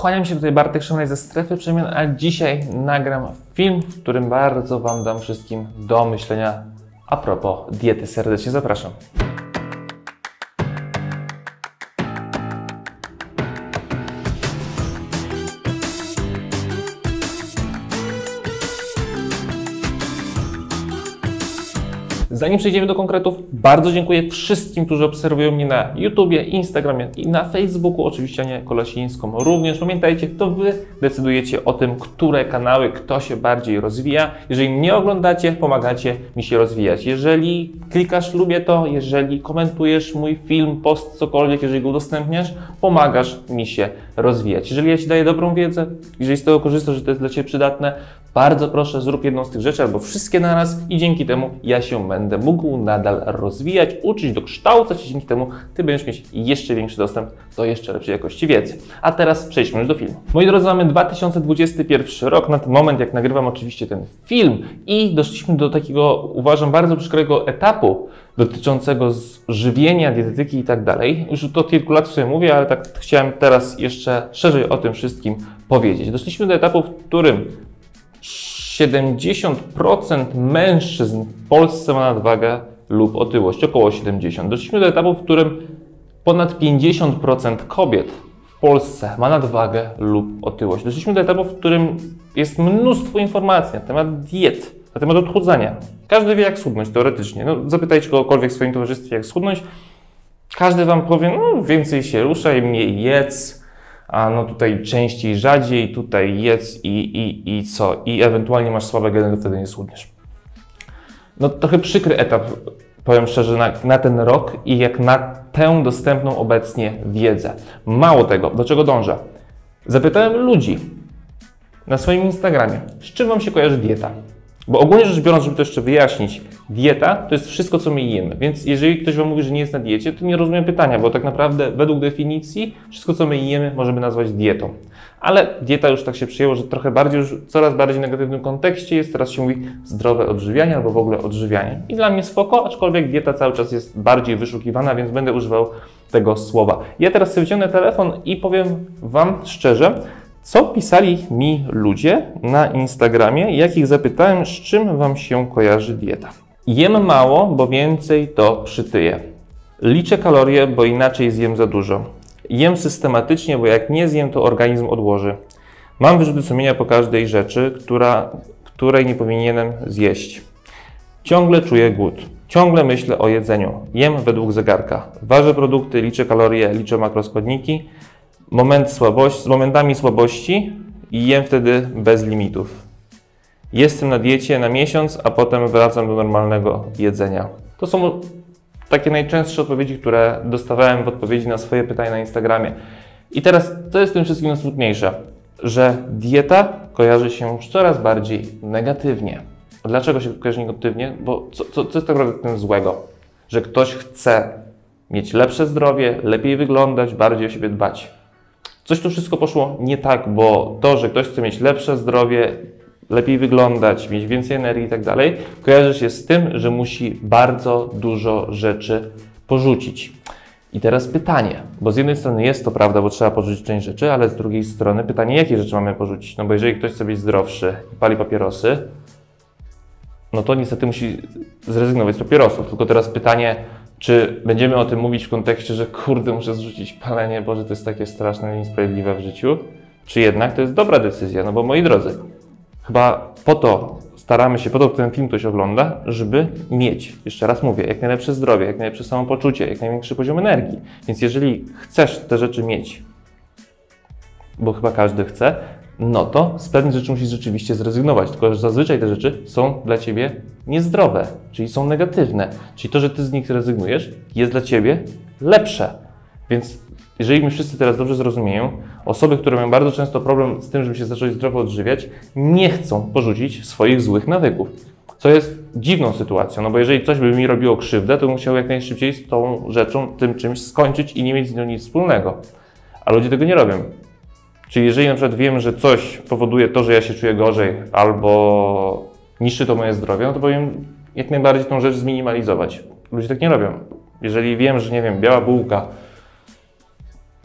Kłaniam się tutaj Bartek Szymlej ze Strefy Przemian, a dzisiaj nagram film, w którym bardzo Wam dam wszystkim do myślenia a propos diety. Serdecznie zapraszam. Zanim przejdziemy do konkretów, bardzo dziękuję wszystkim, którzy obserwują mnie na YouTubie, Instagramie i na Facebooku, oczywiście nie Kolasińską również. Pamiętajcie, to Wy decydujecie o tym, które kanały, kto się bardziej rozwija. Jeżeli mnie oglądacie, pomagacie mi się rozwijać. Jeżeli klikasz lubię to, jeżeli komentujesz mój film, post, cokolwiek, jeżeli go udostępniasz, pomagasz mi się rozwijać. Jeżeli ja Ci daję dobrą wiedzę, jeżeli z tego korzystasz, że to jest dla Ciebie przydatne, bardzo proszę zrób jedną z tych rzeczy albo wszystkie naraz i dzięki temu ja się będę mógł nadal rozwijać, uczyć, dokształcać i dzięki temu Ty będziesz mieć jeszcze większy dostęp do jeszcze lepszej jakości wiedzy. A teraz przejdźmy już do filmu. Moi drodzy, mamy 2021 rok, na ten moment jak nagrywam oczywiście ten film i doszliśmy do takiego, uważam, bardzo przykrego etapu dotyczącego żywienia, dietetyki i tak dalej. Już od kilku lat sobie mówię, ale tak chciałem teraz jeszcze szerzej o tym wszystkim powiedzieć. Doszliśmy do etapu, w którym 70% mężczyzn w Polsce ma nadwagę lub otyłość, około 70%. Doszliśmy do etapu, w którym ponad 50% kobiet w Polsce ma nadwagę lub otyłość. Doszliśmy do etapu, w którym jest mnóstwo informacji na temat diet, na temat odchudzania. Każdy wie, jak schudnąć teoretycznie. No, zapytajcie kogokolwiek w swoim towarzystwie, jak schudnąć. Każdy Wam powie, no więcej się ruszaj, mniej jedz, a no tutaj częściej, rzadziej, tutaj jedz i, i, i co? I ewentualnie masz słabe geny, to wtedy nie schudniesz. No trochę przykry etap, powiem szczerze, na, na ten rok i jak na tę dostępną obecnie wiedzę. Mało tego, do czego dążę? Zapytałem ludzi na swoim Instagramie, z czym Wam się kojarzy dieta? Bo ogólnie rzecz biorąc, żeby to jeszcze wyjaśnić, dieta to jest wszystko, co my jemy. Więc jeżeli ktoś Wam mówi, że nie jest na diecie, to nie rozumiem pytania, bo tak naprawdę według definicji wszystko, co my jemy, możemy nazwać dietą. Ale dieta już tak się przyjęło, że trochę bardziej, już coraz bardziej negatywnym kontekście jest. Teraz się mówi zdrowe odżywianie albo w ogóle odżywianie. I dla mnie spoko, aczkolwiek dieta cały czas jest bardziej wyszukiwana, więc będę używał tego słowa. Ja teraz sobie wyciągnę telefon i powiem Wam szczerze, co pisali mi ludzie na Instagramie, jak ich zapytałem, z czym Wam się kojarzy dieta. Jem mało, bo więcej to przytyję. Liczę kalorie, bo inaczej zjem za dużo. Jem systematycznie, bo jak nie zjem, to organizm odłoży. Mam wyrzuty sumienia po każdej rzeczy, która, której nie powinienem zjeść. Ciągle czuję głód. Ciągle myślę o jedzeniu. Jem według zegarka. Ważę produkty, liczę kalorie, liczę makroskładniki moment słabości, z momentami słabości i jem wtedy bez limitów. Jestem na diecie na miesiąc, a potem wracam do normalnego jedzenia. To są takie najczęstsze odpowiedzi, które dostawałem w odpowiedzi na swoje pytania na Instagramie. I teraz, co jest tym wszystkim najsmutniejsze? Że dieta kojarzy się już coraz bardziej negatywnie. Dlaczego się kojarzy negatywnie? Bo co, co, co jest tak naprawdę tym złego? Że ktoś chce mieć lepsze zdrowie, lepiej wyglądać, bardziej o siebie dbać. Coś tu wszystko poszło nie tak, bo to, że ktoś chce mieć lepsze zdrowie, lepiej wyglądać, mieć więcej energii i tak dalej, kojarzy się z tym, że musi bardzo dużo rzeczy porzucić. I teraz pytanie, bo z jednej strony jest to prawda, bo trzeba porzucić część rzeczy, ale z drugiej strony pytanie, jakie rzeczy mamy porzucić? No bo jeżeli ktoś chce być zdrowszy i pali papierosy, no to niestety musi zrezygnować z papierosów. Tylko teraz pytanie, czy będziemy o tym mówić w kontekście, że kurde, muszę zrzucić palenie, Boże, to jest takie straszne i niesprawiedliwe w życiu? Czy jednak to jest dobra decyzja? No bo moi drodzy, chyba po to staramy się, po to ten film ktoś ogląda, żeby mieć, jeszcze raz mówię, jak najlepsze zdrowie, jak najlepsze samopoczucie, jak największy poziom energii. Więc jeżeli chcesz te rzeczy mieć, bo chyba każdy chce, no to z pewnych rzeczy musisz rzeczywiście zrezygnować. Tylko, że zazwyczaj te rzeczy są dla ciebie niezdrowe, czyli są negatywne. Czyli to, że ty z nich rezygnujesz, jest dla ciebie lepsze. Więc jeżeli my wszyscy teraz dobrze zrozumieją, osoby, które mają bardzo często problem z tym, żeby się zacząć zdrowo odżywiać, nie chcą porzucić swoich złych nawyków. Co jest dziwną sytuacją, no bo jeżeli coś by mi robiło krzywdę, to bym chciał jak najszybciej z tą rzeczą, tym czymś skończyć i nie mieć z nią nic wspólnego. A ludzie tego nie robią. Czyli jeżeli na przykład wiem, że coś powoduje to, że ja się czuję gorzej albo niszczy to moje zdrowie, no to powiem jak najbardziej tą rzecz zminimalizować. Ludzie tak nie robią. Jeżeli wiem, że nie wiem, biała bułka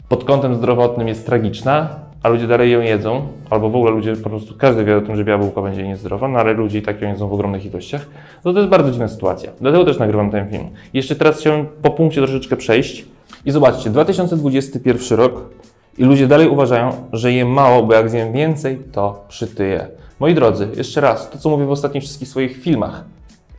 pod kątem zdrowotnym jest tragiczna, a ludzie dalej ją jedzą, albo w ogóle ludzie po prostu, każdy wie o tym, że biała bułka będzie niezdrowa, no ale ludzie i tak ją jedzą w ogromnych ilościach, no to jest bardzo dziwna sytuacja. Dlatego też nagrywam ten film. Jeszcze teraz chciałem po punkcie troszeczkę przejść i zobaczcie, 2021 rok i ludzie dalej uważają, że jem mało, bo jak zjem więcej, to przytyję. Moi drodzy, jeszcze raz, to co mówię w ostatnich wszystkich swoich filmach.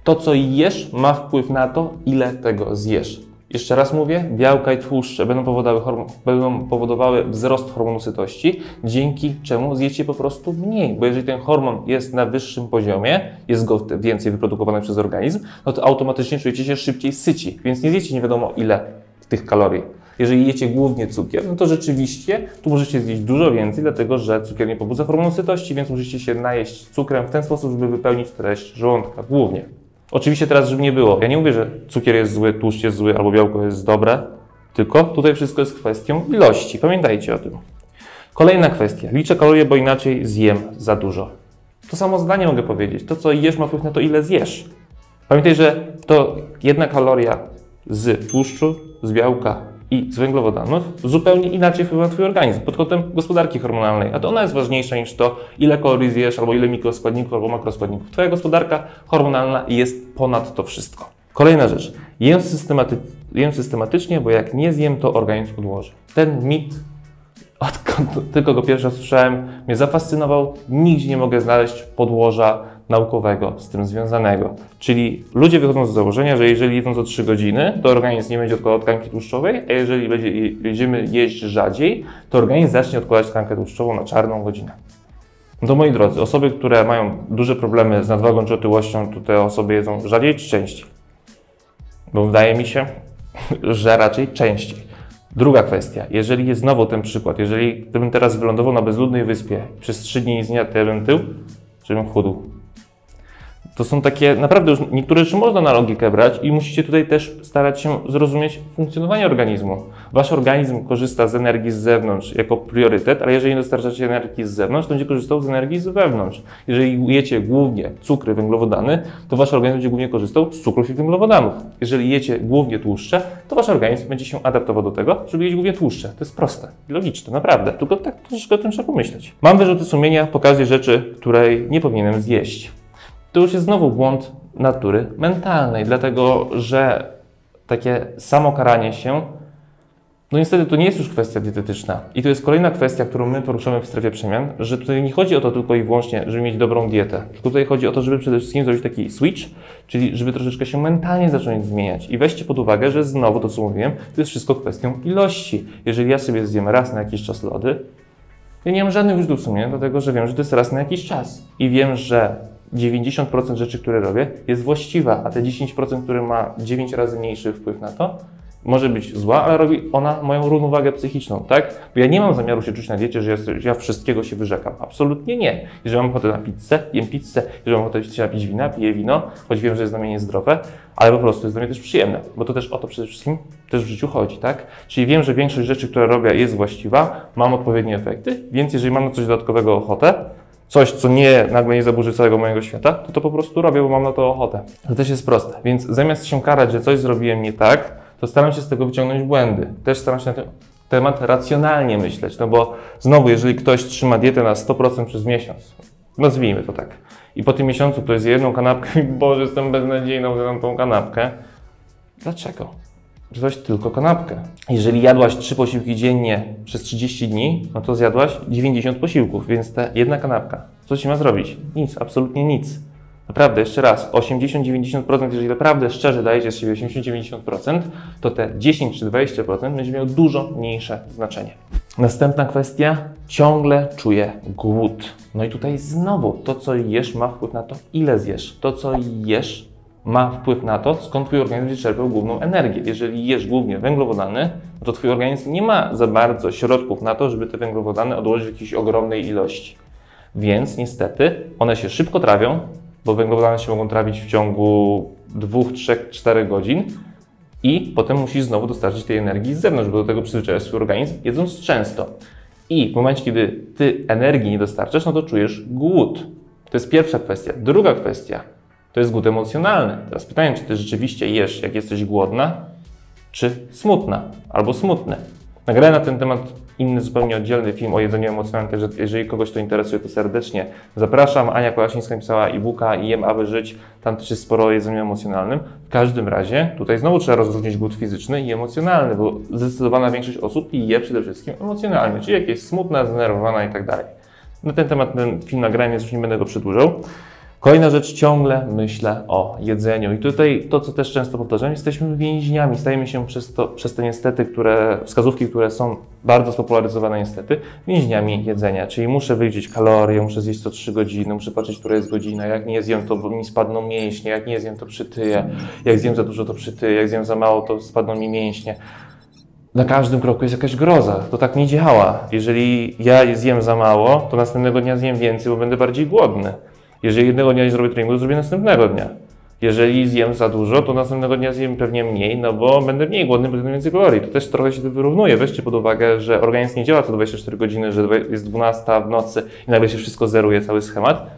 To, co jesz, ma wpływ na to, ile tego zjesz. Jeszcze raz mówię, białka i tłuszcze będą powodowały, będą powodowały wzrost hormonu sytości, dzięki czemu zjecie po prostu mniej. Bo jeżeli ten hormon jest na wyższym poziomie, jest go więcej wyprodukowany przez organizm, no to automatycznie czujecie się szybciej syci, więc nie zjecie nie wiadomo ile tych kalorii. Jeżeli jecie głównie cukier, no to rzeczywiście tu możecie zjeść dużo więcej, dlatego że cukier nie pobudza hormonu sytości, więc musicie się najeść cukrem w ten sposób, żeby wypełnić treść żołądka głównie. Oczywiście teraz, żeby nie było, ja nie mówię, że cukier jest zły, tłuszcz jest zły albo białko jest dobre, tylko tutaj wszystko jest kwestią ilości. Pamiętajcie o tym. Kolejna kwestia. Liczę kalorie, bo inaczej zjem za dużo. To samo zdanie mogę powiedzieć. To, co jesz, ma wpływ na to, ile zjesz. Pamiętaj, że to jedna kaloria z tłuszczu, z białka i z węglowodanów zupełnie inaczej wpływa na Twój organizm pod kątem gospodarki hormonalnej, a to ona jest ważniejsza niż to, ile kalorii zjesz, albo ile mikroskładników, albo makroskładników. Twoja gospodarka hormonalna jest ponad to wszystko. Kolejna rzecz. Jem, systematy jem systematycznie, bo jak nie zjem, to organizm odłoży. Ten mit, odkąd tylko go pierwszy słyszałem, mnie zafascynował. Nigdzie nie mogę znaleźć podłoża naukowego z tym związanego. Czyli ludzie wychodzą z założenia, że jeżeli jedzą co 3 godziny, to organizm nie będzie odkładał tkanki tłuszczowej, a jeżeli będzie, będziemy jeść rzadziej, to organizm zacznie odkładać tkankę tłuszczową na czarną godzinę. No to moi drodzy, osoby, które mają duże problemy z nadwagą czy otyłością, to te osoby jedzą rzadziej czy częściej? Bo wydaje mi się, że raczej częściej. Druga kwestia, jeżeli jest znowu ten przykład, jeżeli gdybym teraz wylądował na bezludnej wyspie przez 3 dni z dnia, bym tył, żebym chudł. To są takie, naprawdę już niektóre rzeczy można na logikę brać i musicie tutaj też starać się zrozumieć funkcjonowanie organizmu. Wasz organizm korzysta z energii z zewnątrz jako priorytet, ale jeżeli nie dostarczacie energii z zewnątrz, to będzie korzystał z energii z wewnątrz. Jeżeli jecie głównie cukry, węglowodany, to wasz organizm będzie głównie korzystał z cukrów i węglowodanów. Jeżeli jecie głównie tłuszcze, to wasz organizm będzie się adaptował do tego, żeby jeść głównie tłuszcze. To jest proste logiczne, naprawdę. Tylko tak troszeczkę o tym trzeba pomyśleć. Mam wyrzuty sumienia po każdej rzeczy, której nie powinienem zjeść to już jest znowu błąd natury mentalnej, dlatego że takie samokaranie się, no niestety to nie jest już kwestia dietetyczna. I to jest kolejna kwestia, którą my poruszamy w strefie przemian, że tutaj nie chodzi o to tylko i wyłącznie, żeby mieć dobrą dietę. Tutaj chodzi o to, żeby przede wszystkim zrobić taki switch, czyli żeby troszeczkę się mentalnie zacząć zmieniać. I weźcie pod uwagę, że znowu to, co mówiłem, to jest wszystko kwestią ilości. Jeżeli ja sobie zjem raz na jakiś czas lody, ja nie mam żadnych wyrzutów sumienia, dlatego że wiem, że to jest raz na jakiś czas. I wiem, że 90% rzeczy, które robię, jest właściwa, a te 10%, które ma 9 razy mniejszy wpływ na to, może być zła, ale robi ona moją równowagę psychiczną, tak? Bo ja nie mam zamiaru się czuć na diecie, że ja, wszystkiego się wyrzekam. Absolutnie nie. Jeżeli mam ochotę na pizzę, jem pizzę. Jeżeli mam ochotę się napić wina, piję wino, choć wiem, że jest dla mnie niezdrowe, ale po prostu jest dla mnie też przyjemne, bo to też o to przede wszystkim też w życiu chodzi, tak? Czyli wiem, że większość rzeczy, które robię jest właściwa, mam odpowiednie efekty, więc jeżeli mam na coś dodatkowego ochotę, coś, co nie nagle nie zaburzy całego mojego świata, to to po prostu robię, bo mam na to ochotę. To też jest proste. Więc zamiast się karać, że coś zrobiłem nie tak, to staram się z tego wyciągnąć błędy. Też staram się na ten temat racjonalnie myśleć, no bo znowu, jeżeli ktoś trzyma dietę na 100% przez miesiąc, nazwijmy to tak, i po tym miesiącu to jest jedną kanapkę i Boże, jestem beznadziejną, zjadam tą kanapkę. Dlaczego? Zjadłaś tylko kanapkę. Jeżeli jadłaś trzy posiłki dziennie przez 30 dni, no to zjadłaś 90 posiłków, więc ta jedna kanapka. Co ci ma zrobić? Nic, absolutnie nic. Naprawdę, jeszcze raz, 80-90%, jeżeli naprawdę szczerze dajecie z siebie 80-90%, to te 10 czy 20% będzie miało dużo mniejsze znaczenie. Następna kwestia, ciągle czuję głód. No i tutaj znowu, to co jesz ma wpływ na to, ile zjesz. To co jesz ma wpływ na to, skąd Twój organizm czerpał główną energię. Jeżeli jesz głównie węglowodany, to Twój organizm nie ma za bardzo środków na to, żeby te węglowodany odłożyć w jakiejś ogromnej ilości. Więc niestety one się szybko trawią, bo węglowodany się mogą trawić w ciągu 2, 3, 4 godzin i potem musisz znowu dostarczyć tej energii z zewnątrz, bo do tego przyzwyczajasz swój organizm, jedząc często. I w momencie, kiedy Ty energii nie dostarczasz, no to czujesz głód. To jest pierwsza kwestia. Druga kwestia – to jest głód emocjonalny. Teraz pytanie, czy ty rzeczywiście jesz, jak jesteś głodna, czy smutna, albo smutny. Nagrałem na ten temat inny, zupełnie oddzielny film o jedzeniu emocjonalnym, także jeżeli kogoś to interesuje, to serdecznie zapraszam. Ania Kolasińska napisała e-booka Jem, aby żyć. Tam też jest sporo o jedzeniu emocjonalnym. W każdym razie tutaj znowu trzeba rozróżnić głód fizyczny i emocjonalny, bo zdecydowana większość osób je przede wszystkim emocjonalnie, czyli jak jest smutna, zdenerwowana i tak dalej. Na ten temat ten film nagrałem, więc już nie będę go przedłużał. Kolejna rzecz, ciągle myślę o jedzeniu. I tutaj to, co też często powtarzam, jesteśmy więźniami. Stajemy się przez, to, przez te niestety, które, wskazówki, które są bardzo spopularyzowane niestety, więźniami jedzenia. Czyli muszę wyliczyć kalorie, muszę zjeść co 3 godziny, muszę patrzeć, która jest godzina. Jak nie zjem, to mi spadną mięśnie, jak nie zjem, to przytyję. Jak zjem za dużo, to przytyję. Jak zjem za mało, to spadną mi mięśnie na każdym kroku jest jakaś groza. To tak nie działa. Jeżeli ja zjem za mało, to następnego dnia zjem więcej, bo będę bardziej głodny. Jeżeli jednego dnia nie zrobię treningu, to zrobię następnego dnia. Jeżeli zjem za dużo, to następnego dnia zjem pewnie mniej, no bo będę mniej głodny, będę więcej kalorii. To też trochę się to wyrównuje. Weźcie pod uwagę, że organizm nie działa co 24 godziny, że jest 12 w nocy i nagle się wszystko zeruje, cały schemat.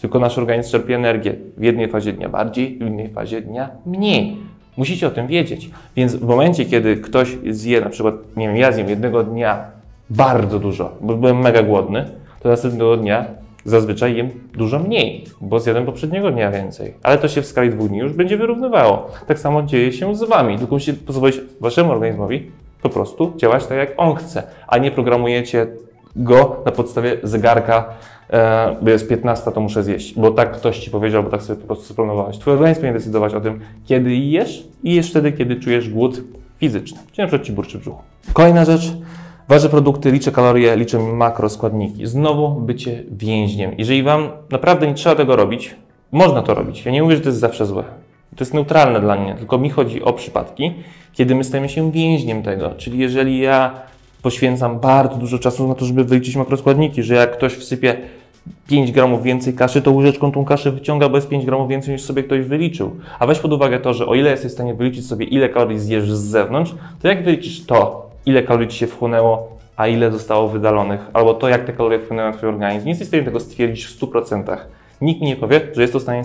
Tylko nasz organizm czerpie energię w jednej fazie dnia bardziej, w innej fazie dnia mniej. Musicie o tym wiedzieć. Więc w momencie, kiedy ktoś zje, na przykład, nie wiem, ja zjem jednego dnia bardzo dużo, bo byłem mega głodny, to następnego dnia zazwyczaj jem dużo mniej, bo zjadłem poprzedniego dnia więcej. Ale to się w skali dwóch dni już będzie wyrównywało. Tak samo dzieje się z Wami. Tylko musicie pozwolić Waszemu organizmowi po prostu działać tak, jak on chce, a nie programujecie go na podstawie zegarka, e, bo jest 15, to muszę zjeść, bo tak ktoś Ci powiedział, bo tak sobie po prostu zaplanowałeś. Twój organizm powinien decydować o tym, kiedy jesz i jesz wtedy, kiedy czujesz głód fizyczny, czyli na przykład Ci burczy brzuchu. Kolejna rzecz, Ważę produkty, liczę kalorie, liczę makroskładniki. Znowu bycie więźniem. Jeżeli Wam naprawdę nie trzeba tego robić, można to robić. Ja nie mówię, że to jest zawsze złe. To jest neutralne dla mnie, tylko mi chodzi o przypadki, kiedy my stajemy się więźniem tego. Czyli jeżeli ja poświęcam bardzo dużo czasu na to, żeby wyliczyć makroskładniki, że jak ktoś wsypie 5 gramów więcej kaszy, to łyżeczką tą kaszę wyciąga, bo jest 5 gramów więcej niż sobie ktoś wyliczył. A weź pod uwagę to, że o ile jesteś w stanie wyliczyć sobie, ile kalorii zjesz z zewnątrz, to jak wyliczysz to, ile kalorii ci się wchłonęło, a ile zostało wydalonych, albo to, jak te kalorie wpłynęły na Twój organizm. Nie jesteś w stanie tego stwierdzić w 100%. Nikt mi nie powie, że jest, to w stanie,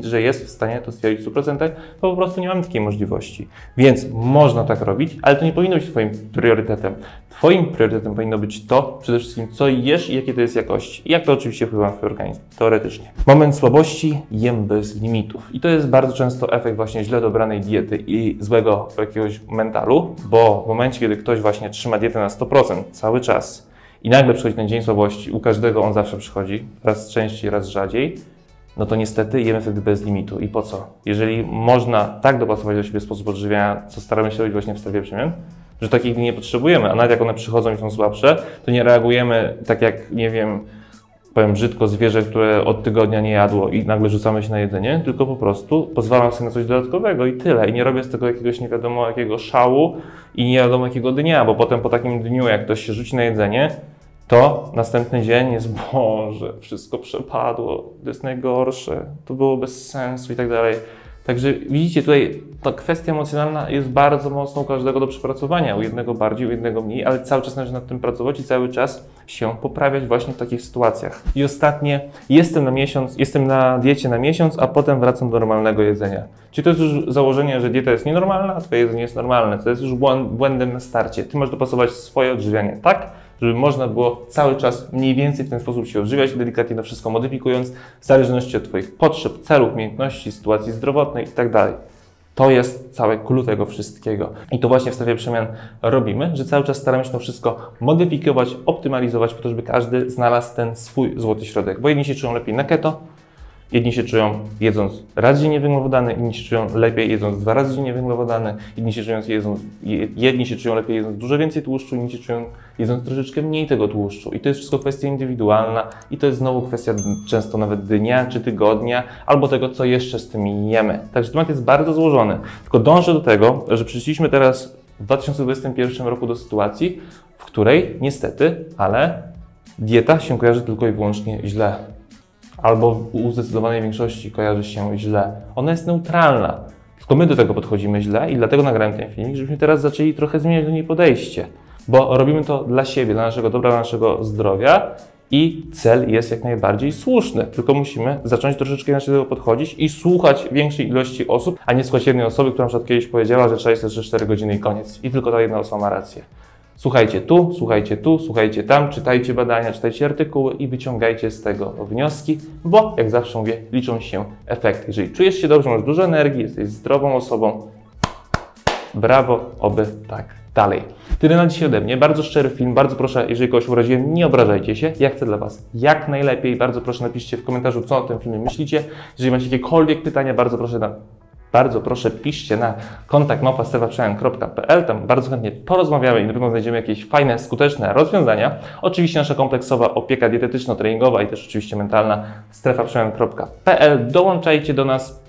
że jest w stanie to stwierdzić w 100%, bo po prostu nie mam takiej możliwości. Więc można tak robić, ale to nie powinno być Twoim priorytetem. Twoim priorytetem powinno być to przede wszystkim, co jesz i jakie to jest jakości. I jak to oczywiście wpływa na Twój organizm, teoretycznie. Moment słabości, jem bez limitów. I to jest bardzo często efekt właśnie źle dobranej diety i złego jakiegoś mentalu, bo w momencie, kiedy ktoś właśnie trzyma dietę na 100% cały czas, i nagle przychodzi ten dzień słabości, u każdego on zawsze przychodzi, raz częściej, raz rzadziej, no to niestety jemy wtedy bez limitu. I po co? Jeżeli można tak dopasować do siebie sposób odżywiania, co staramy się robić właśnie w strefie przemian, że takich dni nie potrzebujemy, a nawet jak one przychodzą i są słabsze, to nie reagujemy tak jak, nie wiem, powiem brzydko, zwierzę, które od tygodnia nie jadło i nagle rzucamy się na jedzenie, tylko po prostu pozwalam sobie na coś dodatkowego i tyle. I nie robię z tego jakiegoś nie wiadomo jakiego szału i nie wiadomo jakiego dnia, bo potem po takim dniu, jak ktoś się rzuci na jedzenie, to następny dzień jest, Boże, wszystko przepadło, to jest najgorsze, to było bez sensu i tak dalej. Także widzicie, tutaj ta kwestia emocjonalna jest bardzo mocno u każdego do przepracowania, u jednego bardziej, u jednego mniej, ale cały czas należy nad tym pracować i cały czas się poprawiać właśnie w takich sytuacjach. I ostatnie, jestem na miesiąc, jestem na diecie na miesiąc, a potem wracam do normalnego jedzenia. Czyli to jest już założenie, że dieta jest nienormalna, a twoje jedzenie jest normalne. To jest już błędem na starcie. Ty możesz dopasować swoje odżywianie tak, żeby można było cały czas mniej więcej w ten sposób się odżywiać, delikatnie to wszystko modyfikując, w zależności od Twoich potrzeb, celów, umiejętności, sytuacji zdrowotnej itd. Tak to jest całe clue tego wszystkiego. I to właśnie w strefie przemian robimy, że cały czas staramy się to wszystko modyfikować, optymalizować, po to, żeby każdy znalazł ten swój złoty środek. Bo jedni się czują lepiej na keto, Jedni się czują jedząc raz dziennie węglowodany, inni się czują lepiej jedząc dwa razy dziennie węglowodany, inni się czują, jedząc, jedni się czują lepiej jedząc dużo więcej tłuszczu, inni się czują jedząc troszeczkę mniej tego tłuszczu. I to jest wszystko kwestia indywidualna i to jest znowu kwestia często nawet dnia czy tygodnia, albo tego, co jeszcze z tym jemy. Także temat jest bardzo złożony. Tylko dążę do tego, że przyszliśmy teraz w 2021 roku do sytuacji, w której niestety, ale dieta się kojarzy tylko i wyłącznie źle albo u zdecydowanej większości kojarzy się źle. Ona jest neutralna. Tylko my do tego podchodzimy źle i dlatego nagrałem ten filmik, żebyśmy teraz zaczęli trochę zmieniać do niej podejście. Bo robimy to dla siebie, dla naszego dobra, dla naszego zdrowia i cel jest jak najbardziej słuszny. Tylko musimy zacząć troszeczkę inaczej do tego podchodzić i słuchać większej ilości osób, a nie słuchać jednej osoby, która na przykład kiedyś powiedziała, że trzeba jest jeszcze 4 godziny i koniec. I tylko ta jedna osoba ma rację. Słuchajcie tu, słuchajcie tu, słuchajcie tam, czytajcie badania, czytajcie artykuły i wyciągajcie z tego wnioski, bo jak zawsze mówię, liczą się efekty. Jeżeli czujesz się dobrze, masz dużo energii, jesteś zdrową osobą, brawo, oby tak dalej. Tyle na dzisiaj ode mnie. Bardzo szczery film. Bardzo proszę, jeżeli kogoś uraziłem, nie obrażajcie się. Ja chcę dla Was jak najlepiej. Bardzo proszę, napiszcie w komentarzu, co o tym filmie myślicie. Jeżeli macie jakiekolwiek pytania, bardzo proszę na bardzo proszę piszcie na kontakt małpa.pl, tam bardzo chętnie porozmawiamy i na pewno znajdziemy jakieś fajne, skuteczne rozwiązania. Oczywiście nasza kompleksowa opieka dietetyczno-treningowa i też oczywiście mentalna strefa.pl. Dołączajcie do nas.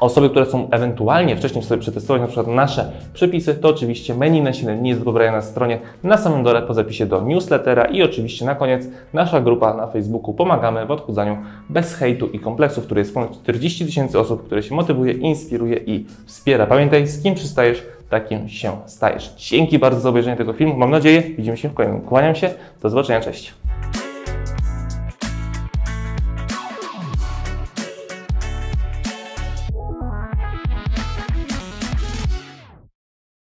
Osoby, które chcą ewentualnie wcześniej sobie przetestować na przykład nasze przepisy, to oczywiście menu na 7 dni jest do na stronie na samym dole po zapisie do newslettera i oczywiście na koniec nasza grupa na Facebooku Pomagamy w odchudzaniu bez hejtu i kompleksów, w której jest ponad 40 tysięcy osób, które się motywuje, inspiruje i wspiera. Pamiętaj, z kim przystajesz, takim się stajesz. Dzięki bardzo za obejrzenie tego filmu. Mam nadzieję, widzimy się w kolejnym. Kłaniam się, do zobaczenia, cześć.